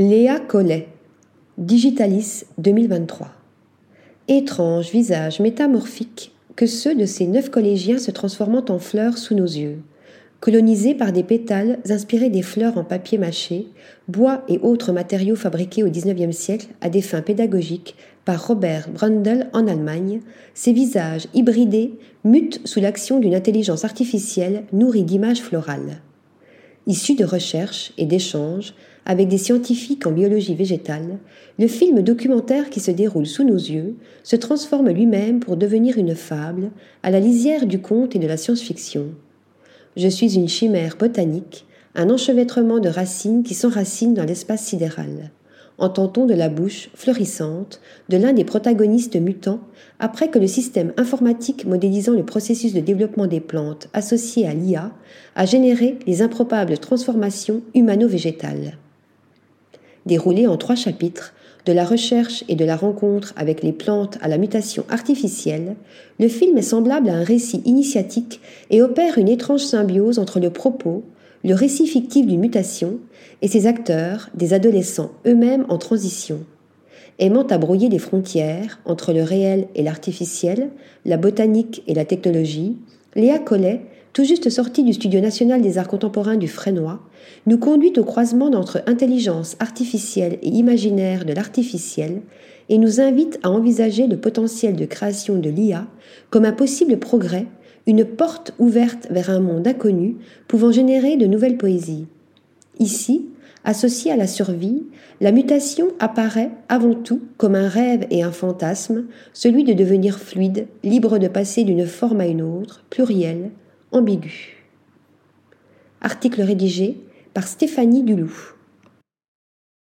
Léa Collet, Digitalis 2023. Étrange visage métamorphique que ceux de ces neuf collégiens se transformant en fleurs sous nos yeux, colonisés par des pétales inspirés des fleurs en papier mâché, bois et autres matériaux fabriqués au XIXe siècle à des fins pédagogiques par Robert Brundle en Allemagne, ces visages hybridés mutent sous l'action d'une intelligence artificielle nourrie d'images florales. Issu de recherches et d'échanges avec des scientifiques en biologie végétale, le film documentaire qui se déroule sous nos yeux se transforme lui-même pour devenir une fable à la lisière du conte et de la science-fiction. Je suis une chimère botanique, un enchevêtrement de racines qui s'enracinent dans l'espace sidéral entend-on de la bouche fleurissante de l'un des protagonistes mutants après que le système informatique modélisant le processus de développement des plantes associé à l'IA a généré les improbables transformations humano-végétales. Déroulé en trois chapitres, de la recherche et de la rencontre avec les plantes à la mutation artificielle, le film est semblable à un récit initiatique et opère une étrange symbiose entre le propos, le récit fictif d'une mutation et ses acteurs, des adolescents eux-mêmes en transition. Aimant à brouiller les frontières entre le réel et l'artificiel, la botanique et la technologie, Léa Collet, tout juste sortie du Studio national des arts contemporains du Frénois, nous conduit au croisement d'entre intelligence artificielle et imaginaire de l'artificiel et nous invite à envisager le potentiel de création de l'IA comme un possible progrès une porte ouverte vers un monde inconnu pouvant générer de nouvelles poésies. Ici, associée à la survie, la mutation apparaît avant tout comme un rêve et un fantasme, celui de devenir fluide, libre de passer d'une forme à une autre, pluriel, ambigu. Article rédigé par Stéphanie Duloup.